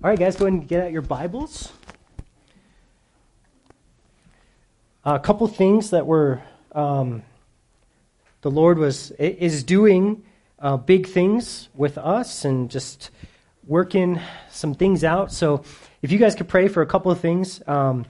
All right, guys, go ahead and get out your Bibles. A couple things that were um, the Lord was is doing uh, big things with us and just working some things out. So, if you guys could pray for a couple of things, um,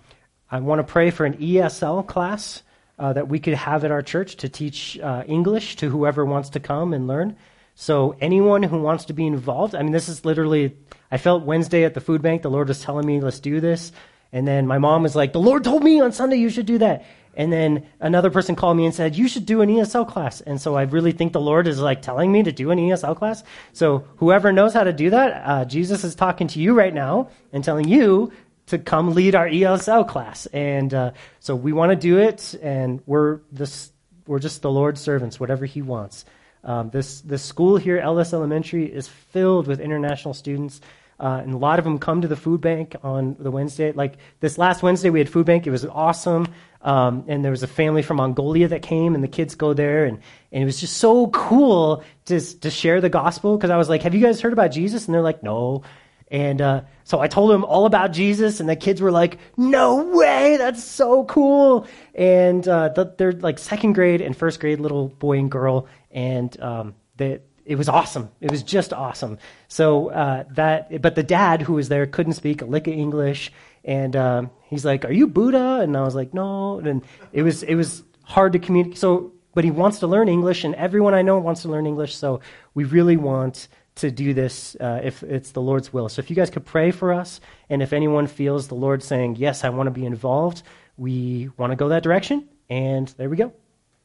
I want to pray for an ESL class uh, that we could have at our church to teach uh, English to whoever wants to come and learn. So, anyone who wants to be involved, I mean, this is literally, I felt Wednesday at the food bank, the Lord was telling me, let's do this. And then my mom was like, the Lord told me on Sunday you should do that. And then another person called me and said, You should do an ESL class. And so I really think the Lord is like telling me to do an ESL class. So whoever knows how to do that, uh, Jesus is talking to you right now and telling you to come lead our ESL class. And uh, so we want to do it, and we're, this, we're just the Lord's servants, whatever He wants. Um, this, this school here, Ellis Elementary, is filled with international students. Uh, and a lot of them come to the food bank on the Wednesday. Like this last Wednesday, we had food bank. It was awesome. Um, and there was a family from Mongolia that came, and the kids go there, and, and it was just so cool to to share the gospel. Because I was like, "Have you guys heard about Jesus?" And they're like, "No." And uh, so I told them all about Jesus, and the kids were like, "No way! That's so cool!" And uh, they're like second grade and first grade little boy and girl, and um, they, it was awesome. It was just awesome. So uh, that, but the dad who was there couldn't speak a lick of English, and um, he's like, "Are you Buddha?" And I was like, "No." And it was it was hard to communicate. So, but he wants to learn English, and everyone I know wants to learn English. So we really want to do this uh, if it's the Lord's will. So if you guys could pray for us, and if anyone feels the Lord saying, "Yes, I want to be involved," we want to go that direction, and there we go.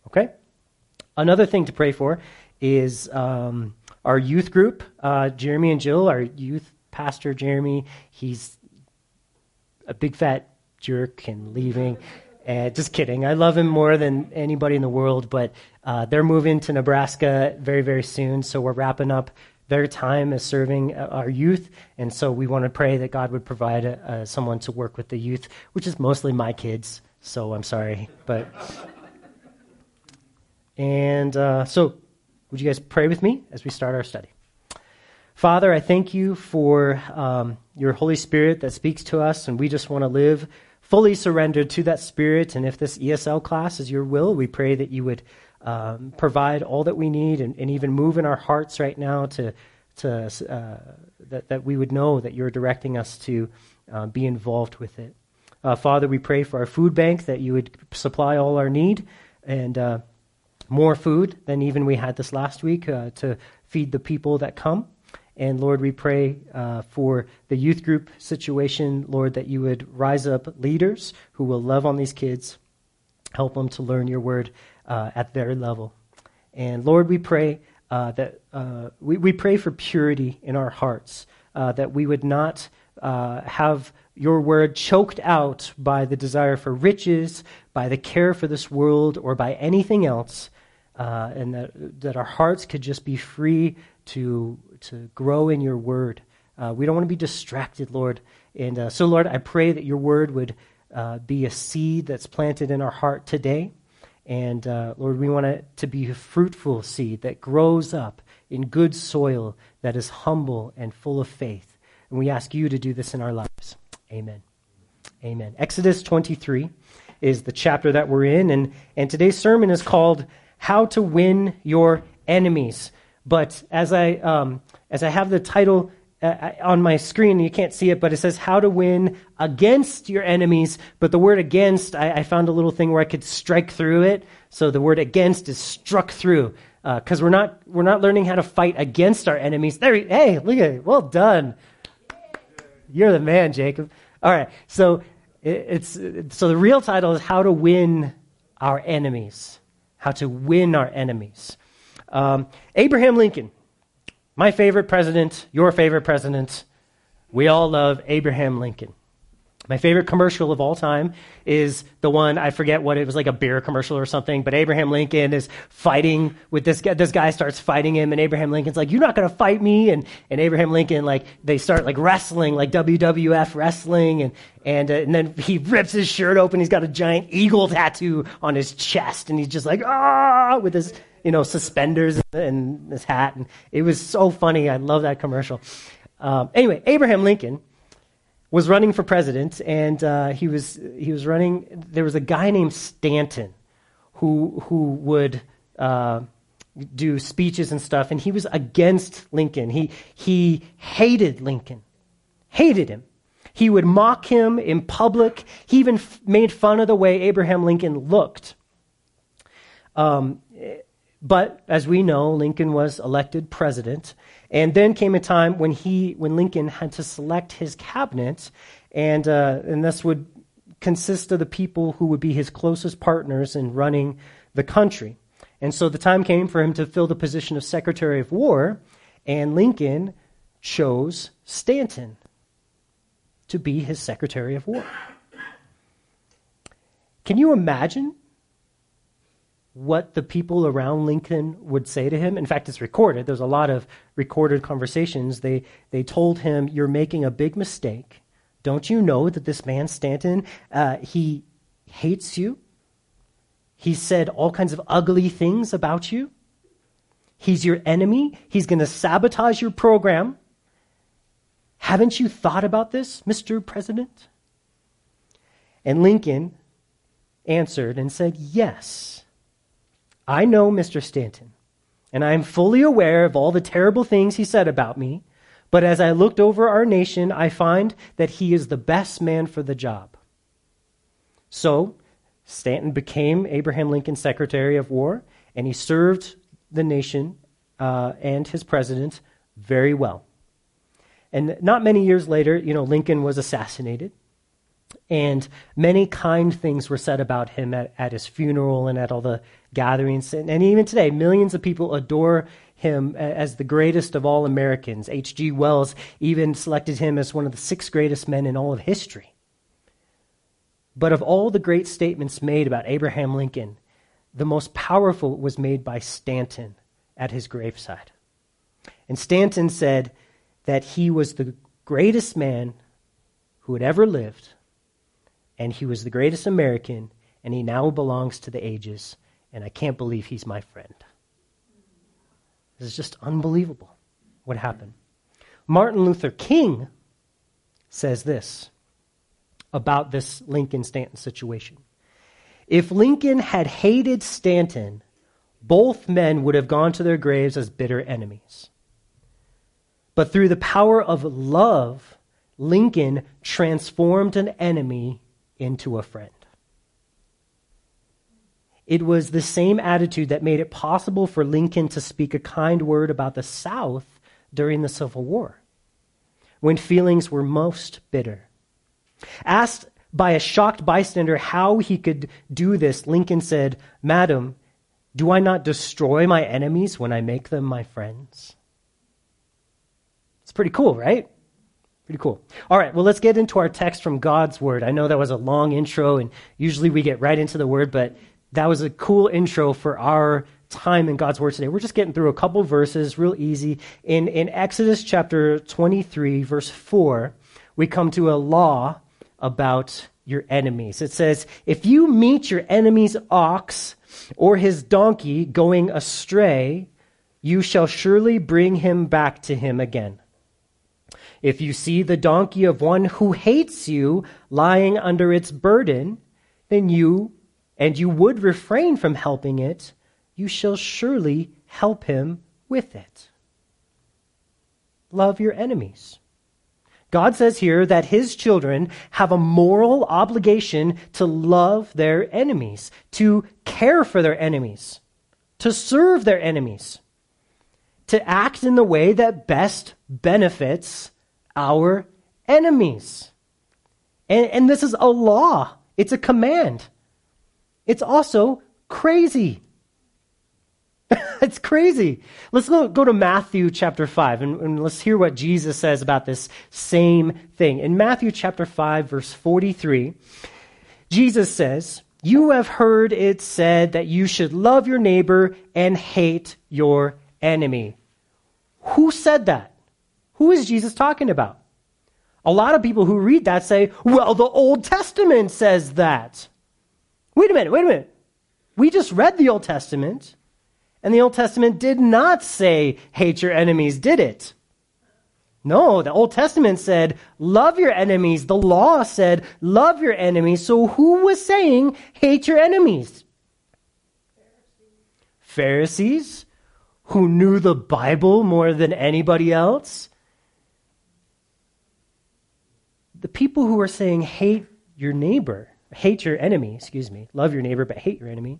Okay. Another thing to pray for is um, our youth group. Uh, Jeremy and Jill, our youth pastor Jeremy, he's a big fat jerk and leaving. Uh, just kidding. I love him more than anybody in the world, but uh, they're moving to Nebraska very, very soon. So we're wrapping up their time as serving uh, our youth. And so we want to pray that God would provide a, uh, someone to work with the youth, which is mostly my kids. So I'm sorry. But. And uh, so, would you guys pray with me as we start our study? Father, I thank you for um, your Holy Spirit that speaks to us, and we just want to live fully surrendered to that Spirit. And if this ESL class is your will, we pray that you would um, provide all that we need and, and, even move in our hearts right now to, to uh, that, that we would know that you're directing us to uh, be involved with it. Uh, Father, we pray for our food bank that you would supply all our need and uh, more food than even we had this last week uh, to feed the people that come. And Lord, we pray uh, for the youth group situation, Lord, that you would rise up leaders who will love on these kids, help them to learn your word uh, at their level. And Lord, we pray uh, that uh, we, we pray for purity in our hearts, uh, that we would not have your word choked out by the desire for riches, by the care for this world, or by anything else, and that, that our hearts could just be free to to grow in your word. Uh, we don't want to be distracted, Lord. And uh, so, Lord, I pray that your word would uh, be a seed that's planted in our heart today. And uh, Lord, we want it to be a fruitful seed that grows up in good soil that is humble and full of faith. And we ask you to do this in our lives. Amen. Amen. Exodus 23 is the chapter that we're in. And, and today's sermon is called How to Win Your Enemies. But as I, um, as I have the title uh, on my screen, you can't see it, but it says how to win against your enemies. But the word against, I, I found a little thing where I could strike through it. So the word against is struck through. Because uh, we're not we're not learning how to fight against our enemies. There, hey, look at it. Well done. You're the man, Jacob. All right. So it, it's so the real title is how to win our enemies. How to win our enemies. Um, Abraham Lincoln, my favorite president, your favorite president. We all love Abraham Lincoln. My favorite commercial of all time is the one I forget what it was like a beer commercial or something, but Abraham Lincoln is fighting with this guy. This guy starts fighting him, and Abraham Lincoln's like, "You're not to fight me!" And and Abraham Lincoln like they start like wrestling, like WWF wrestling, and and uh, and then he rips his shirt open. He's got a giant eagle tattoo on his chest, and he's just like ah with his you know, suspenders and his hat. And it was so funny. I love that commercial. Um, anyway, Abraham Lincoln was running for president, and uh, he was he was running. There was a guy named Stanton, who who would uh, do speeches and stuff, and he was against Lincoln. He he hated Lincoln, hated him. He would mock him in public. He even f- made fun of the way Abraham Lincoln looked. Um, but as we know, Lincoln was elected president, and then came a time when he, when Lincoln had to select his cabinet, and uh, and this would consist of the people who would be his closest partners in running the country. And so the time came for him to fill the position of Secretary of War, and Lincoln chose Stanton to be his Secretary of War. Can you imagine what the people around Lincoln would say to him. In fact, it's recorded. There's a lot of recorded conversations. They, they told him, You're making a big mistake. Don't you know that this man, Stanton, uh, he hates you? He said all kinds of ugly things about you. He's your enemy. He's going to sabotage your program. Haven't you thought about this, Mr. President? And Lincoln answered and said, Yes. I know Mr. Stanton, and I am fully aware of all the terrible things he said about me, but as I looked over our nation, I find that he is the best man for the job. So, Stanton became Abraham Lincoln's Secretary of War, and he served the nation uh, and his president very well. And not many years later, you know, Lincoln was assassinated. And many kind things were said about him at, at his funeral and at all the gatherings. And, even today, millions of people adore him as the greatest of all Americans. H.G. Wells even selected him as one of the six greatest men in all of history. But of all the great statements made about Abraham Lincoln, the most powerful was made by Stanton at his graveside. And Stanton said that he was the greatest man who had ever lived and he was the greatest American, and he now belongs to the ages, and I can't believe he's my friend. This is just unbelievable what happened. Martin Luther King says this about this Lincoln Stanton situation. If Lincoln had hated Stanton, both men would have gone to their graves as bitter enemies. But through the power of love, Lincoln transformed an enemy into a friend. It was the same attitude that made it possible for Lincoln to speak a kind word about the South during the Civil War, when feelings were most bitter. Asked by a shocked bystander how he could do this, Lincoln said, Madam, do I not destroy my enemies when I make them my friends? It's pretty cool, right? Pretty cool. All right, well, let's get into our text from God's Word. I know that was a long intro, and usually we get right into the Word, but that was a cool intro for our time in God's Word today. We're just getting through a couple verses, real easy. In, in Exodus chapter 23, verse 4, we come to a law about your enemies. It says, If you meet your enemy's ox or his donkey going astray, you shall surely bring him back to him again. If you see the donkey of one who hates you lying under its burden, then you, and you would refrain from helping it, you shall surely help him with it. Love your enemies. God says here that his children have a moral obligation to love their enemies, to care for their enemies, to serve their enemies, to act in the way that best benefits our enemies. And, and this is a law, it's a command. It's also crazy. it's crazy. Let's go, to Matthew chapter 5 and, and, let's hear what Jesus says about this same thing. In Matthew chapter 5, verse 43, Jesus says, You have heard it said that you should love your neighbor and hate your enemy. Who said that? Who is Jesus talking about? A lot of people who read that say, well, the Old Testament says that. Wait a minute, wait a minute. We just read the Old Testament, and the Old Testament did not say, hate your enemies, did it? No, the Old Testament said, love your enemies. The law said, love your enemies. So who was saying, hate your enemies? Pharisees, who knew the Bible more than anybody else. The people who were saying, hate your neighbor, hate your enemy, excuse me, love your neighbor, but hate your enemy,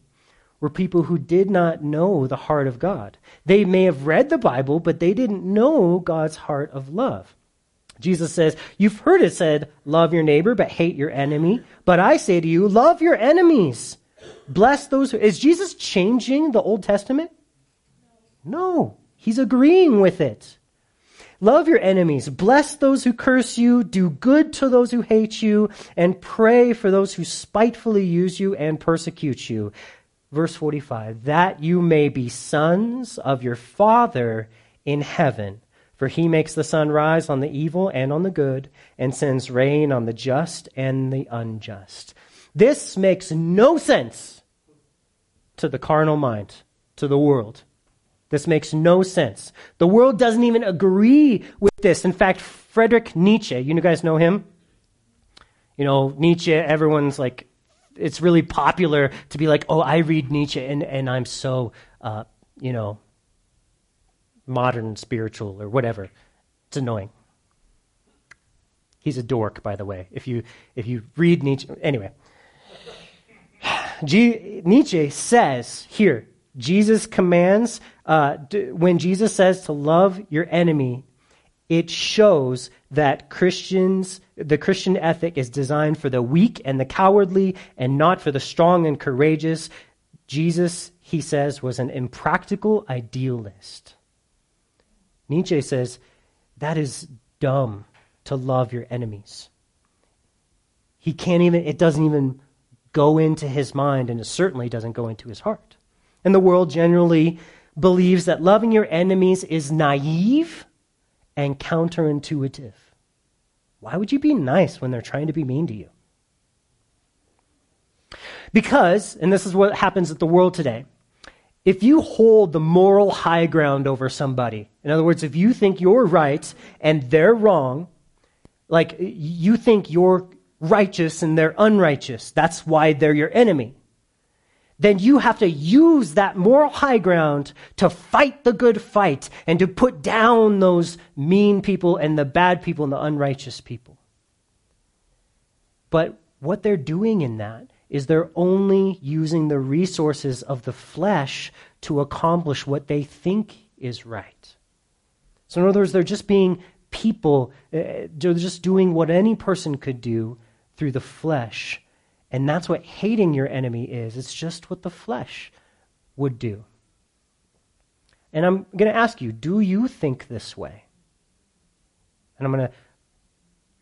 were people who did not know the heart of God. They may have read the Bible, but they didn't know God's heart of love. Jesus says, You've heard it said, love your neighbor, but hate your enemy. But I say to you, love your enemies. Bless those who. Is Jesus changing the Old Testament? No. He's agreeing with it. Love your enemies. Bless those who curse you. Do good to those who hate you. And pray for those who spitefully use you and persecute you verse 45 that you may be sons of your Father in heaven. For he makes the sun rise on the evil and on the good, and sends rain on the just and the unjust. This makes no sense to the carnal mind, to the world. This makes no sense. The world doesn't even agree with this. In fact, Friedrich Nietzsche, you guys know him? You know, Nietzsche, everyone's like it's really popular to be like, oh, I read Nietzsche and, and I'm so, uh, you know, modern spiritual or whatever. It's annoying. He's a dork, by the way. If you if you read Nietzsche, anyway, G, Nietzsche says here, Jesus commands uh, when Jesus says to love your enemy, it shows that Christians, the Christian ethic is designed for the weak and the cowardly and not for the strong and courageous. Jesus, he says, was an impractical idealist. Nietzsche says that is dumb to love your enemies. He can't even, it doesn't even go into his mind, and it certainly doesn't go into his heart. And the world generally believes that loving your enemies is naive and counterintuitive. Why would you be nice when they're trying to be mean to you? Because, and this is what happens at the world today, if you hold the moral high ground over somebody, in other words, if you think you're right and they're wrong, like you think you're righteous and they're unrighteous, that's why they're your enemy then you have to use that moral high ground to fight the good fight and to put down those mean people and the bad people and the unrighteous people. But what they're doing in that is they're only using the resources of the flesh to accomplish what they think is right. So, in other words, they're just being people, uh, they're just doing what any person could do through the flesh and that's what hating your enemy is. It's just what the flesh would do. And I'm going to ask you, do you think this way? And I'm going to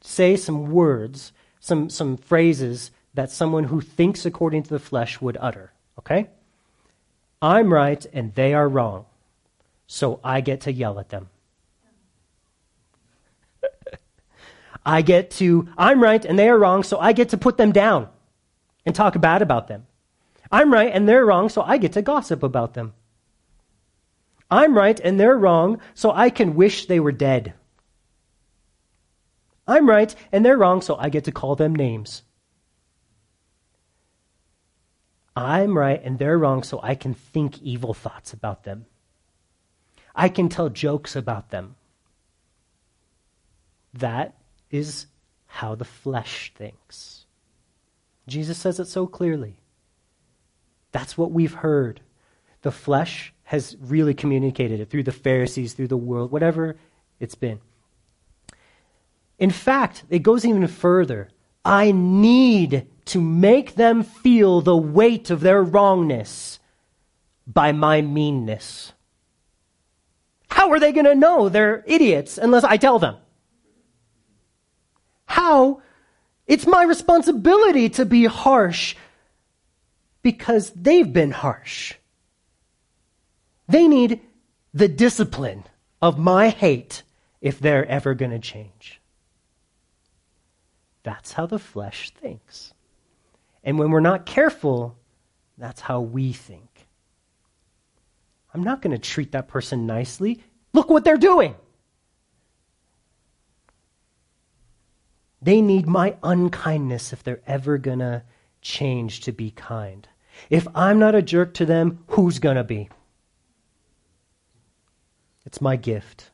say some words, some, some phrases that someone who thinks according to the flesh would utter. Okay? I'm right and they are wrong, so I get to yell at them. I get to, I'm right and they are wrong, so I get to put them down and talk bad about them. I'm right and they're wrong, so I get to gossip about them. I'm right and they're wrong, so I can wish they were dead. I'm right and they're wrong, so I get to call them names. I'm right and they're wrong, so I can think evil thoughts about them. I can tell jokes about them. That is how the flesh thinks. Jesus says it so clearly. That's what we've heard. The flesh has really communicated it through the Pharisees, through the world, whatever it's been. In fact, it goes even further. I need to make them feel the weight of their wrongness by my meanness. How are they going to know they're idiots unless I tell them? How it's my responsibility to be harsh because they've been harsh. They need the discipline of my hate if they're ever going to change. That's how the flesh thinks. And when we're not careful, that's how we think. I'm not going to treat that person nicely. Look what they're doing. They need my unkindness if they're ever going to change to be kind. If I'm not a jerk to them, who's going to be? It's my gift.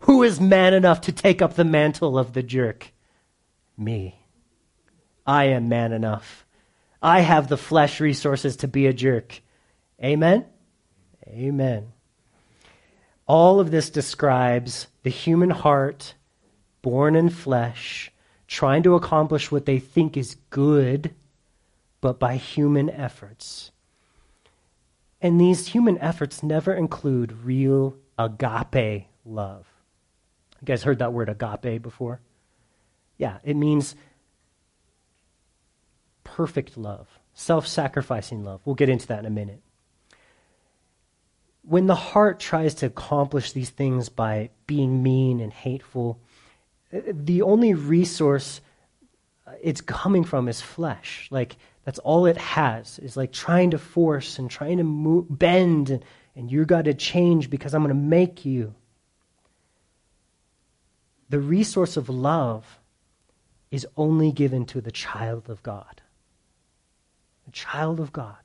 Who is man enough to take up the mantle of the jerk? Me. I am man enough. I have the flesh resources to be a jerk. Amen? Amen. All of this describes the human heart, born in flesh, trying to accomplish what they think is good, but by human efforts. And these human efforts never include real agape love. You guys heard that word agape before? Yeah, it means perfect love, self sacrificing love. We'll get into that in a minute. When the heart tries to accomplish these things by being mean and hateful, the only resource uh, it's coming from is flesh. Like, that's all it has, is like trying to force and trying to move, bend, and, and you got to change because I'm going to make you. The resource of love is only given to the child of God. The child of God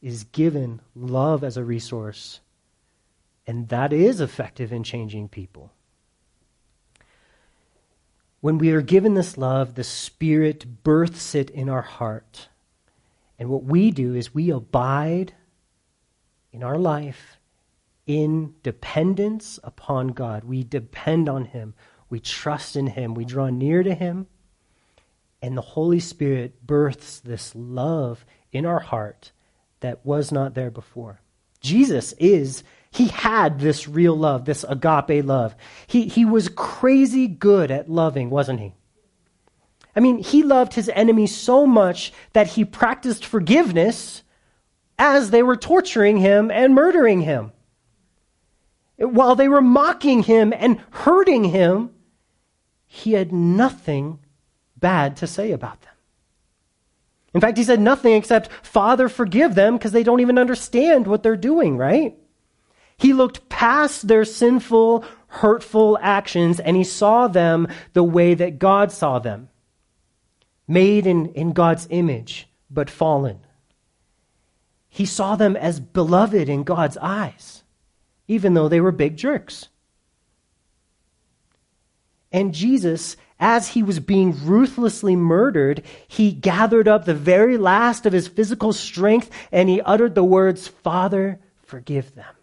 is given love as a resource, and that is effective in changing people. When we are given this love, the Spirit births it in our heart. And what we do is we abide in our life in dependence upon God. We depend on Him. We trust in Him. We draw near to Him. And the Holy Spirit births this love in our heart that was not there before. Jesus is, he had this real love, this agape love. He, he was crazy good at loving, wasn't he? I mean, he loved his enemies so much that he practiced forgiveness as they were torturing him and murdering him. While they were mocking him and hurting him, he had nothing bad to say about them. In fact, he said nothing except, Father, forgive them because they don't even understand what they're doing, right? He looked past their sinful, hurtful actions and he saw them the way that God saw them made in, in God's image, but fallen. He saw them as beloved in God's eyes, even though they were big jerks. And Jesus as he was being ruthlessly murdered, he gathered up the very last of his physical strength and he uttered the words, Father, forgive them.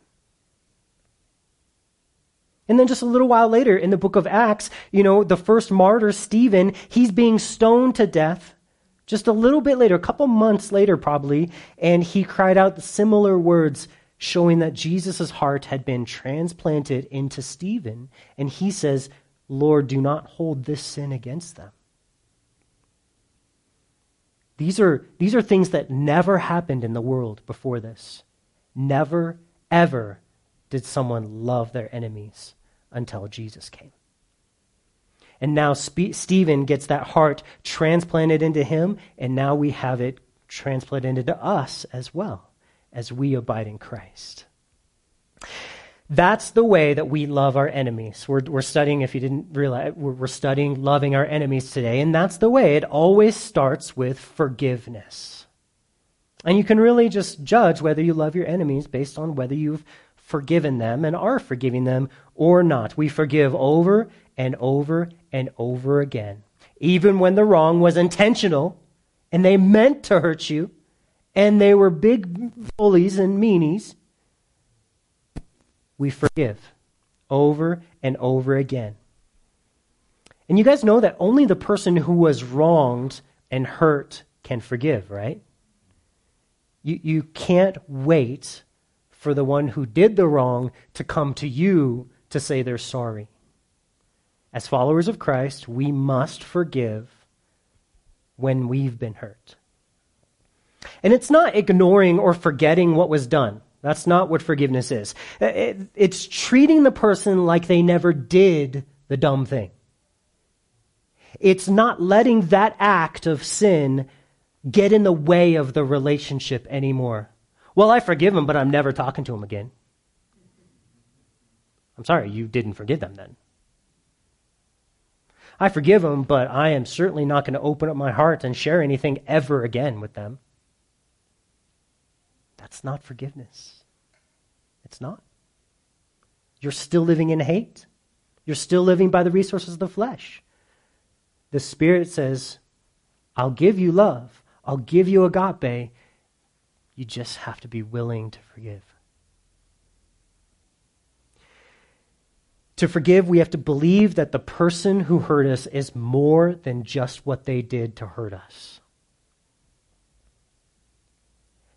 And then just a little while later in the book of Acts, you know, the first martyr, Stephen, he's being stoned to death. Just a little bit later, a couple months later probably, and he cried out the similar words showing that Jesus' heart had been transplanted into Stephen. And he says, Lord, do not hold this sin against them. These are, these are things that never happened in the world before this. Never, ever did someone love their enemies until Jesus came. And now Spe- Stephen gets that heart transplanted into him, and now we have it transplanted into us as well as we abide in Christ. That's the way that we love our enemies. We're, we're studying, if you didn't realize, we're, we're studying loving our enemies today, and that's the way. It always starts with forgiveness. And you can really just judge whether you love your enemies based on whether you've forgiven them and are forgiving them or not. We forgive over and over and over again. Even when the wrong was intentional and they meant to hurt you and they were big bullies and meanies, we forgive over and over again. And you guys know that only the person who was wronged and hurt can forgive, right? You, you can't wait for the one who did the wrong to come to you to say they're sorry. As followers of Christ, we must forgive when we've been hurt. And it's not ignoring or forgetting what was done. That's not what forgiveness is. Uh, it's treating the person like they never did the dumb thing. It's not letting that act of sin get in the way of the relationship anymore. Well, I forgive him, but I'm never talking to him again. I'm sorry, you didn't forgive them then. I forgive them, but I am certainly not going to open up my heart and share anything ever again with them. That's not forgiveness. It's not. You're still living in hate. You're still living by the resources of the flesh. The Spirit says, I'll give you love. I'll give you agape. You just have to be willing to forgive. To forgive, we have to believe that the person who hurt us is more than just what they did to hurt us.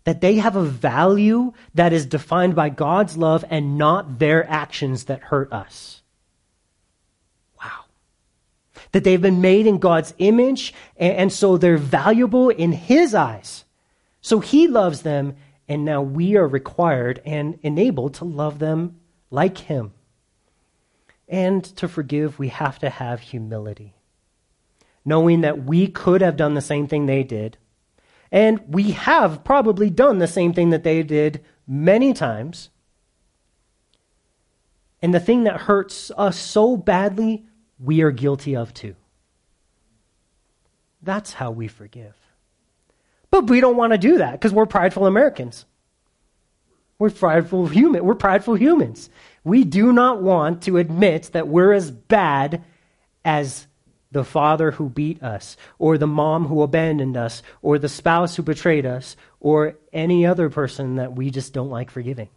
That they have a value that is defined by God's love and not their actions that hurt us. Wow. That they've been made in God's image, and, so they're valuable in His eyes. So He loves them, and now we are required and enabled to love them like Him. And to forgive, we have to have humility, knowing that we could have done the same thing they did. And we have probably done the same thing that they did many times. And the thing that hurts us so badly, we are guilty of too. That's how we forgive. But we don't want to do that because we're prideful Americans. We're prideful human. We're prideful humans. We do not want to admit that we're as bad as the father who beat us, or the mom who abandoned us, or the spouse who betrayed us, or any other person that we just don't like forgiving.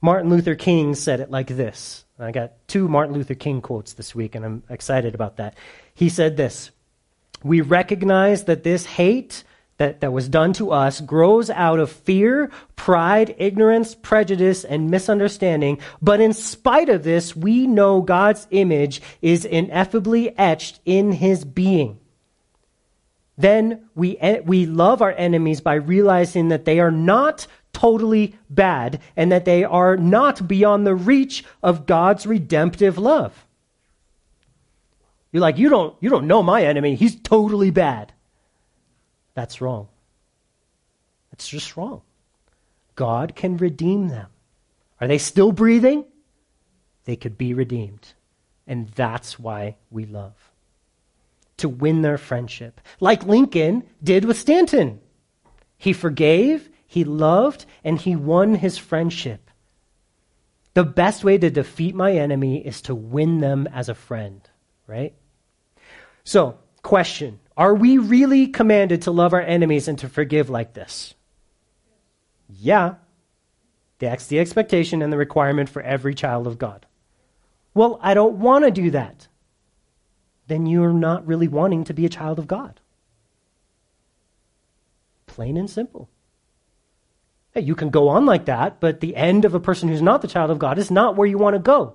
Martin Luther King said it like this. I got two Martin Luther King quotes this week, and I'm excited about that. He said this We recognize that this hate that, that was done to us grows out of fear, pride, ignorance, prejudice, and misunderstanding. But in spite of this, we know God's image is ineffably etched in his being. Then we, we love our enemies by realizing that they are not totally bad and that they are not beyond the reach of God's redemptive love. You're like, you don't, you don't know my enemy. He's totally bad. That's wrong. It's just wrong. God can redeem them. Are they still breathing? They could be redeemed. And that's why we love. To win their friendship. Like Lincoln did with Stanton. He forgave, he loved, and he won his friendship. The best way to defeat my enemy is to win them as a friend, right? So, question are we really commanded to love our enemies and to forgive like this? Yeah. That's the expectation and the requirement for every child of God. Well, I don't want to do that. Then you're not really wanting to be a child of God. Plain and simple. Hey, you can go on like that, but the end of a person who's not the child of God is not where you want to go.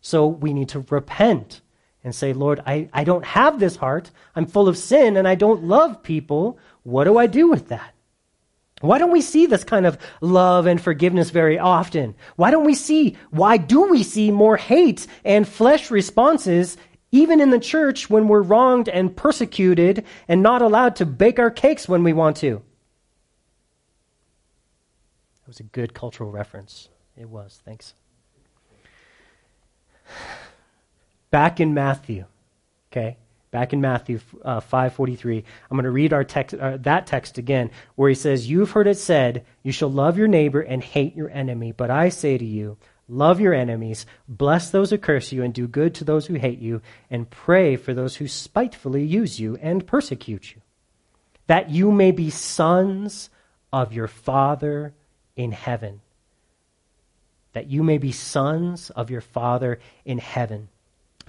So we need to repent and say, Lord, I, I don't have this heart. I'm full of sin and I don't love people. What do I do with that? Why don't we see this kind of love and forgiveness very often? Why don't we see, why do we see more hate and flesh responses even in the church when we're wronged and persecuted and not allowed to bake our cakes when we want to? That was a good cultural reference. It was. Thanks back in Matthew, okay? Back in Matthew uh, 5:43, I'm going to read our text, uh, that text again, where he says, "You've heard it said, you shall love your neighbor and hate your enemy. But I say to you, love your enemies, bless those who curse you, and do good to those who hate you, and pray for those who spitefully use you and persecute you, that you may be sons of your Father in heaven." That you may be sons of your Father in heaven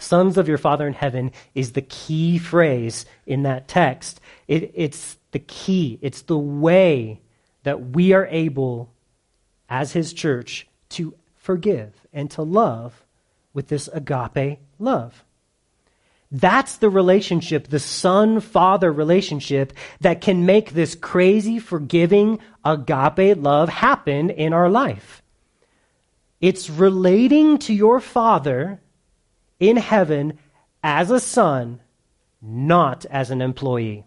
sons of your Father in heaven is the key phrase in that text. It, it's the key, it's the way that we are able, as His church, to forgive and to love with this agape love. That's the relationship, the son father relationship, that can make this crazy, forgiving, agape love happen in our life. It's relating to your father in heaven as a son, not as an employee.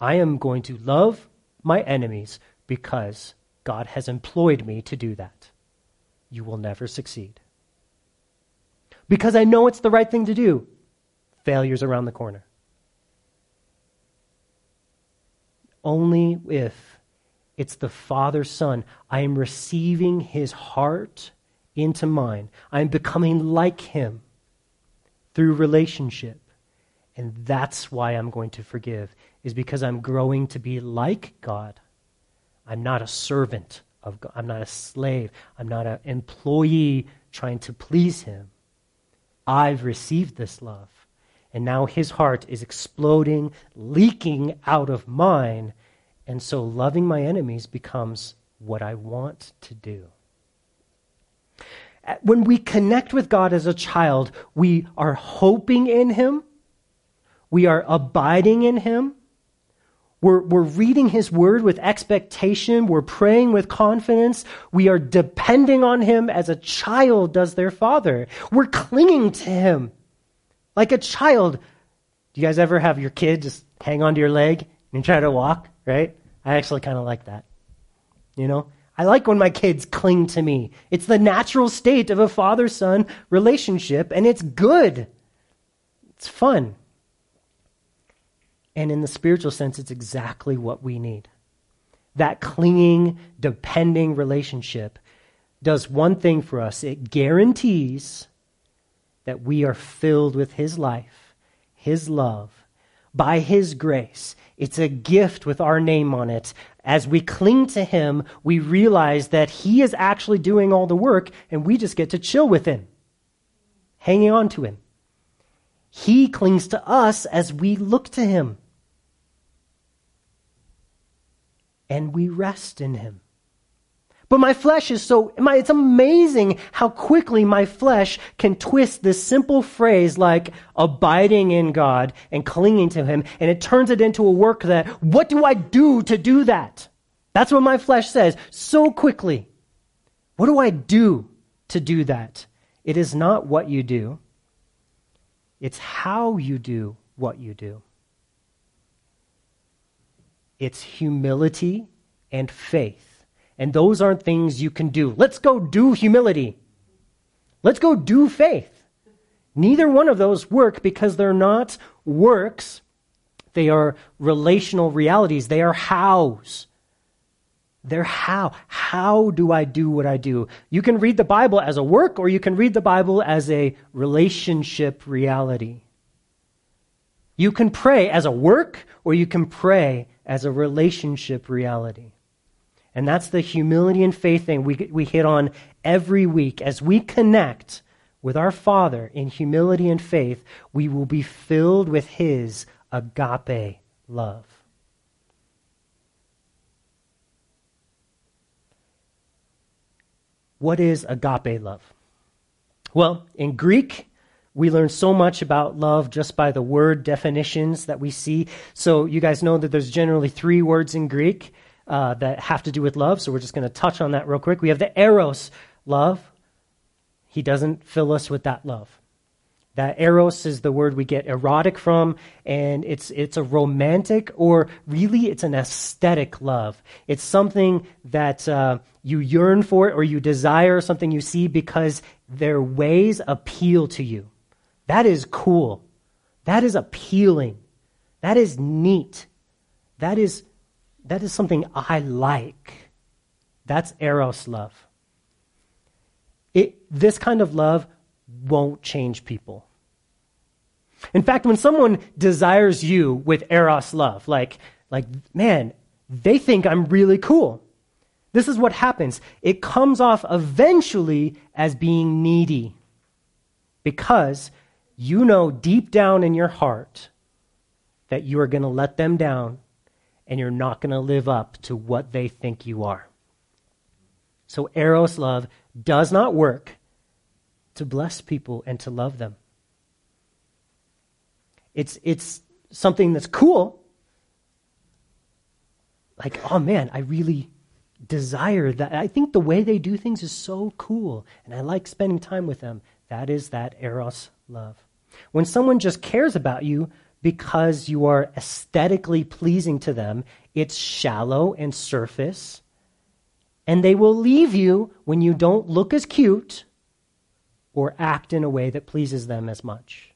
I am going to love my enemies because God has employed me to do that. You will never succeed. because I know it's the right thing to do. Failure's around the corner. Only if it's the Father Son, I am receiving his heart into mine. I am becoming like him through relationship. And that's why I'm going to forgive, is because I'm growing to be like God. I'm not a servant of God. I'm not a slave. I'm not an employee trying to please him. I've received this love. And now his heart is exploding, leaking out of mine. And so loving my enemies becomes what I want to do. When we connect with God as a child, we are hoping in him, we are abiding in him, we're, we're reading His Word with expectation. We're praying with confidence. We are depending on Him as a child does their father. We're clinging to Him like a child. Do you guys ever have your kid just hang onto your leg and try to walk, right? I actually kind of like that. You know? I like when my kids cling to me. It's the natural state of a father son relationship, and it's good. It's fun. And in the spiritual sense, it's exactly what we need. That clinging, depending relationship does one thing for us it guarantees that we are filled with His life, His love, by His grace. It's a gift with our name on it. As we cling to Him, we realize that He is actually doing all the work, and we just get to chill with Him, hanging on to Him. He clings to us as we look to Him. and we rest in him. But my flesh is so, my, it's amazing how quickly my flesh can twist this simple phrase like abiding in God and clinging to Him, and it turns it into a work that, what do I do to do that? That's what my flesh says so quickly. What do I do to do that? It is not what you do, it's how you do what you do it's humility and faith. And those aren't things you can do. Let's go do humility. Let's go do faith. Neither one of those work because they're not works. They are relational realities. They are hows. They're how. How do I do what I do? You can read the Bible as a work or you can read the Bible as a relationship reality. You can pray as a work or you can pray as a relationship reality. And that's the humility and faith thing we, we hit on every week. As we connect with our Father in humility and faith, we will be filled with His agape love. What is agape love? Well, in Greek, we learn so much about love just by the word definitions that we see. So, you guys know that there's generally three words in Greek uh, that have to do with love. So, we're just going to touch on that real quick. We have the eros love. He doesn't fill us with that love. That eros is the word we get erotic from, and it's it's a romantic or really it's an aesthetic love. It's something that uh, you yearn for or you desire, something you see because their ways appeal to you. That is cool. That is appealing. That is neat. That is, that is something I like. That's Eros love. It, this kind of love won't change people. In fact, when someone desires you with Eros love, like, like, man, they think I'm really cool. This is what happens. It comes off eventually as being needy because you know deep down in your heart that you are going to let them down and you're not going to live up to what they think you are. So, Eros love does not work to bless people and to love them. It's, it's something that's cool. Like, oh man, I really desire that. I think the way they do things is so cool, and I like spending time with them. That is that Eros love. When someone just cares about you because you are aesthetically pleasing to them, it's shallow and surface. And they will leave you when you don't look as cute or act in a way that pleases them as much.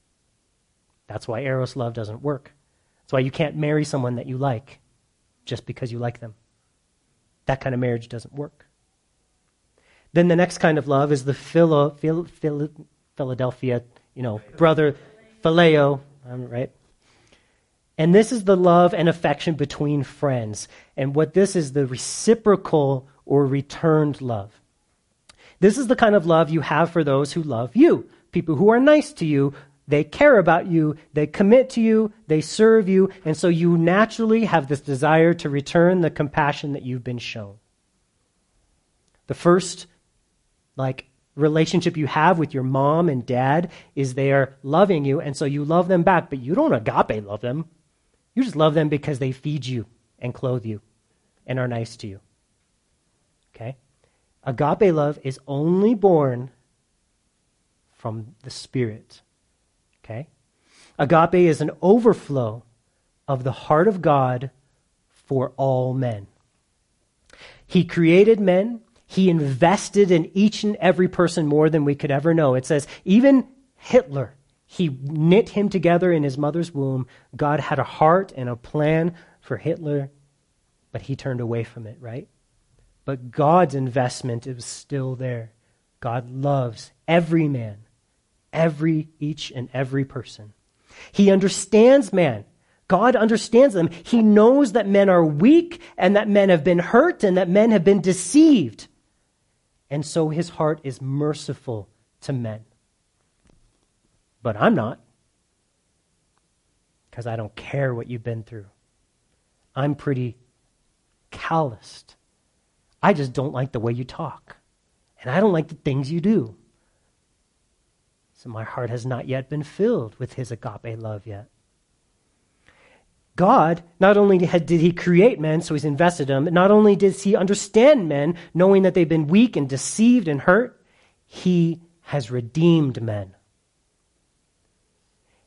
That's why Eros love doesn't work. That's why you can't marry someone that you like just because you like them. That kind of marriage doesn't work. Then the next kind of love is the philo, phil, phil, Philadelphia, you know, brother, phileo, um, right? And this is the love and affection between friends. And what this is the reciprocal or returned love. This is the kind of love you have for those who love you, people who are nice to you, they care about you, they commit to you, they serve you, and so you naturally have this desire to return the compassion that you've been shown. The first, like, relationship you have with your mom and dad is they are loving you, and so you love them back, but you don't agape love them. You just love them because they feed you and clothe you and are nice to you. Okay? Agape love is only born from the Spirit. Okay? Agape is an overflow of the heart of God for all men. He created men. He invested in each and every person more than we could ever know. It says, even Hitler, he knit him together in his mother's womb. God had a heart and a plan for Hitler, but he turned away from it, right? But God's investment is still there. God loves every man every, each and every person. He understands man. God understands them. He knows that men are weak and that men have been hurt and that men have been deceived. And so his heart is merciful to men. But I'm not. Because I don't care what you've been through. I'm pretty calloused. I just don't like the way you talk. And I don't like the things you do. So my heart has not yet been filled with his agape love yet. God, not only did he create men, so he's invested them, not only does he understand men, knowing that they've been weak and deceived and hurt, he has redeemed men.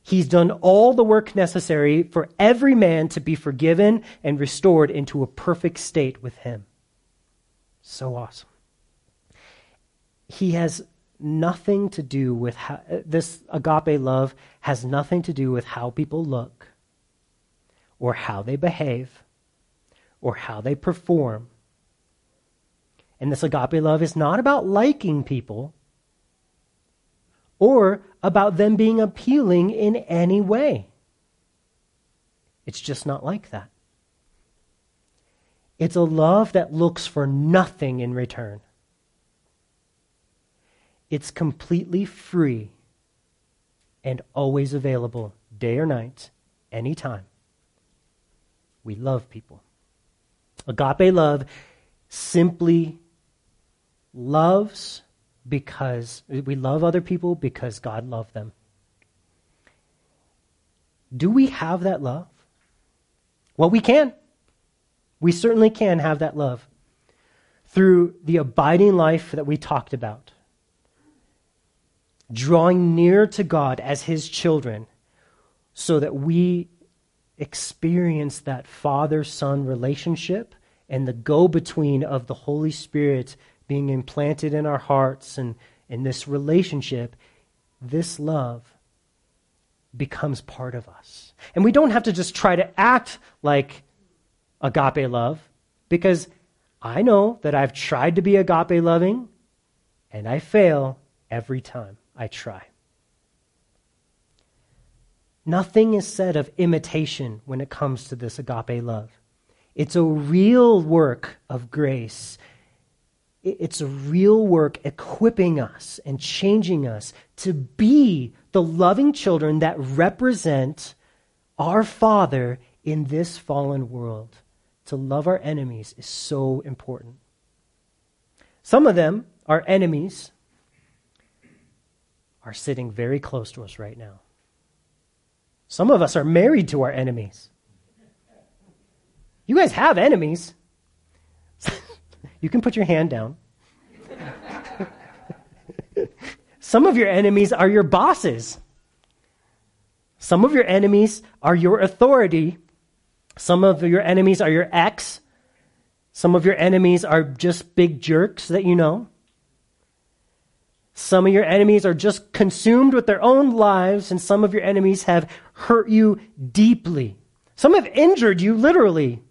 He's done all the work necessary for every man to be forgiven and restored into a perfect state with him. So awesome. He has nothing to do with how this agape love has nothing to do with how people look or how they behave or how they perform. And this agape love is not about liking people or about them being appealing in any way. It's just not like that. It's a love that looks for nothing in return. It's completely free and always available, day or night, anytime. We love people. Agape love simply loves because we love other people because God loved them. Do we have that love? Well, we can. We certainly can have that love through the abiding life that we talked about drawing near to God as His children so that we experience that father son relationship and the go between of the Holy Spirit being implanted in our hearts and in this relationship, this love becomes part of us. And we don't have to just try to act like agape love because I know that I've tried to be agape loving and I fail every time. I try. Nothing is said of imitation when it comes to this agape love. It's a real work of grace. It's real work equipping us and changing us to be the loving children that represent our Father in this fallen world. To love our enemies is so important. Some of them, our enemies, are sitting very close to us right now. Some of us are married to our enemies. You guys have enemies. You can put your hand down. Some of your enemies are your bosses. Some of your enemies are your authority. Some of your enemies are your ex. Some of your enemies are just big jerks that you know. Some of your enemies are just consumed with their own lives, and some of your enemies have hurt you deeply. Some have injured you literally,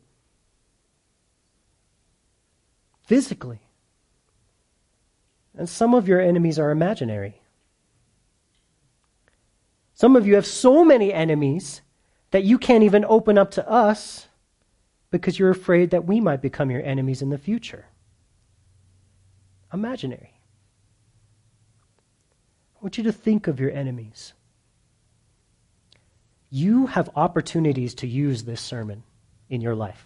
physically. And some of your enemies are imaginary. Some of you have so many enemies that you can't even open up to us because you're afraid that we might become your enemies in the future. Imaginary. I want you to think of your enemies. You have opportunities to use this sermon in your life.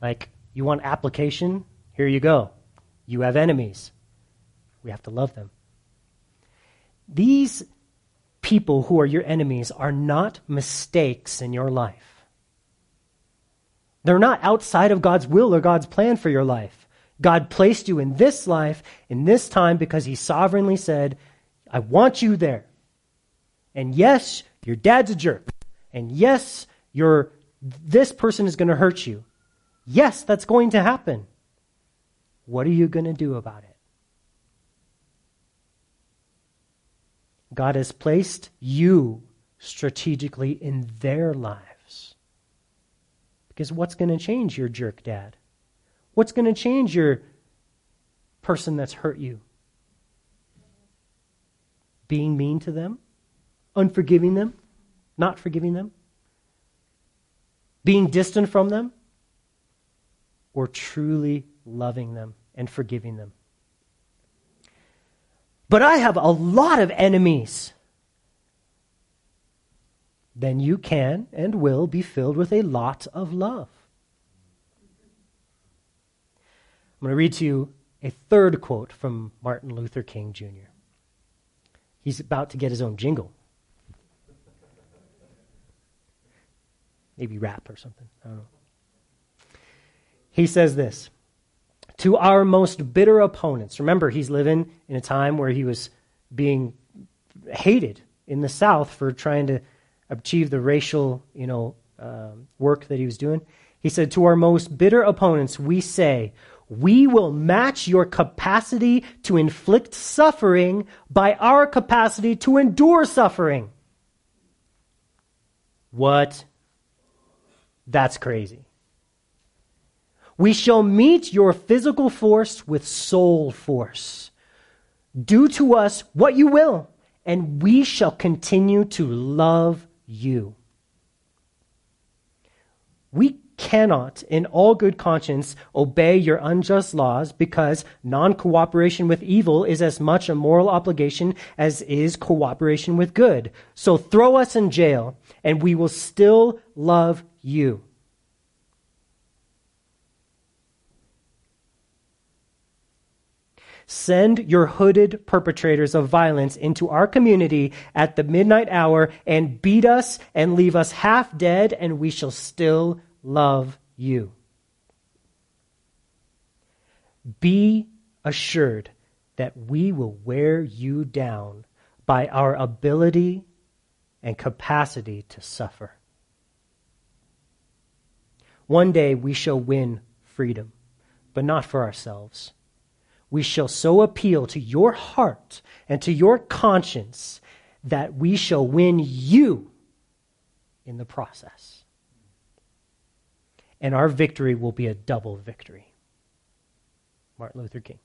Like, you want application? Here you go. You have enemies. We have to love them. These people who are your enemies are not mistakes in your life. They're not outside of God's will or God's plan for your life. God placed you in this life, in this time, because He sovereignly said, I want you there. And yes, your dad's a jerk. And yes, your this person is going to hurt you. Yes, that's going to happen. What are you going to do about it? God has placed you strategically in their lives. Because what's going to change your jerk dad? What's going to change your person that's hurt you? Being mean to them? Unforgiving them? Not forgiving them? Being distant from them? Or truly loving them and forgiving them? But I have a lot of enemies. Then you can and will be filled with a lot of love. I'm going to read to you a third quote from Martin Luther King Jr. He's about to get his own jingle. Maybe rap or something. I don't know. He says this to our most bitter opponents. Remember, he's living in a time where he was being hated in the South for trying to achieve the racial, you know, uh, work that he was doing. He said, "To our most bitter opponents, we say." We will match your capacity to inflict suffering by our capacity to endure suffering. What? That's crazy. We shall meet your physical force with soul force. Do to us what you will, and we shall continue to love you. We cannot, in all good conscience, obey your unjust laws because non cooperation with evil is as much a moral obligation as is cooperation with good. So throw us in jail, and we will still love you. Send your hooded perpetrators of violence into our community at the midnight hour and beat us and leave us half dead, and we shall still love you. Be assured that we will wear you down by our ability and capacity to suffer. One day we shall win freedom, but not for ourselves we shall so appeal to your heart and to your conscience that we shall win you in the process. And our victory will be a double victory. Martin Luther King.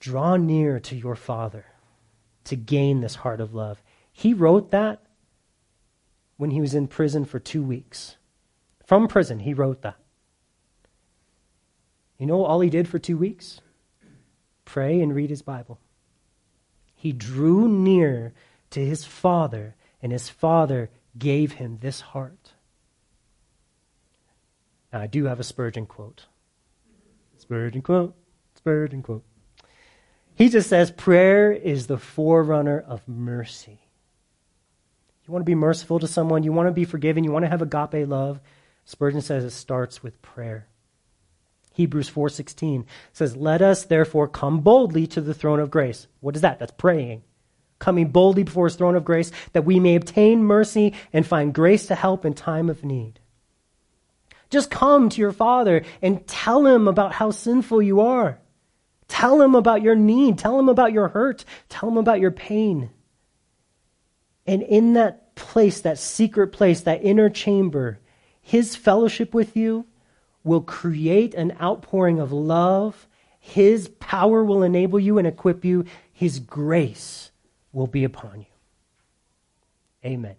Draw near to your Father to gain this heart of love. He wrote that when he was in prison for two weeks. From prison, he wrote that. You know all he did for two weeks? Pray and read his Bible. He drew near to his father, and his father gave him this heart. Now, I do have a Spurgeon quote. Spurgeon quote, Spurgeon quote. He just says, Prayer is the forerunner of mercy. You want to be merciful to someone, you want to be forgiven, you want to have agape love. Spurgeon says it starts with prayer. Hebrews 4:16 says, "Let us therefore come boldly to the throne of grace." What is that? That's praying. Coming boldly before his throne of grace that we may obtain mercy and find grace to help in time of need. Just come to your father and tell him about how sinful you are. Tell him about your need. Tell him about your hurt. Tell him about your pain. And in that place, that secret place, that inner chamber, his fellowship with you will create an outpouring of love. His power will enable you and equip you. His grace will be upon you. Amen.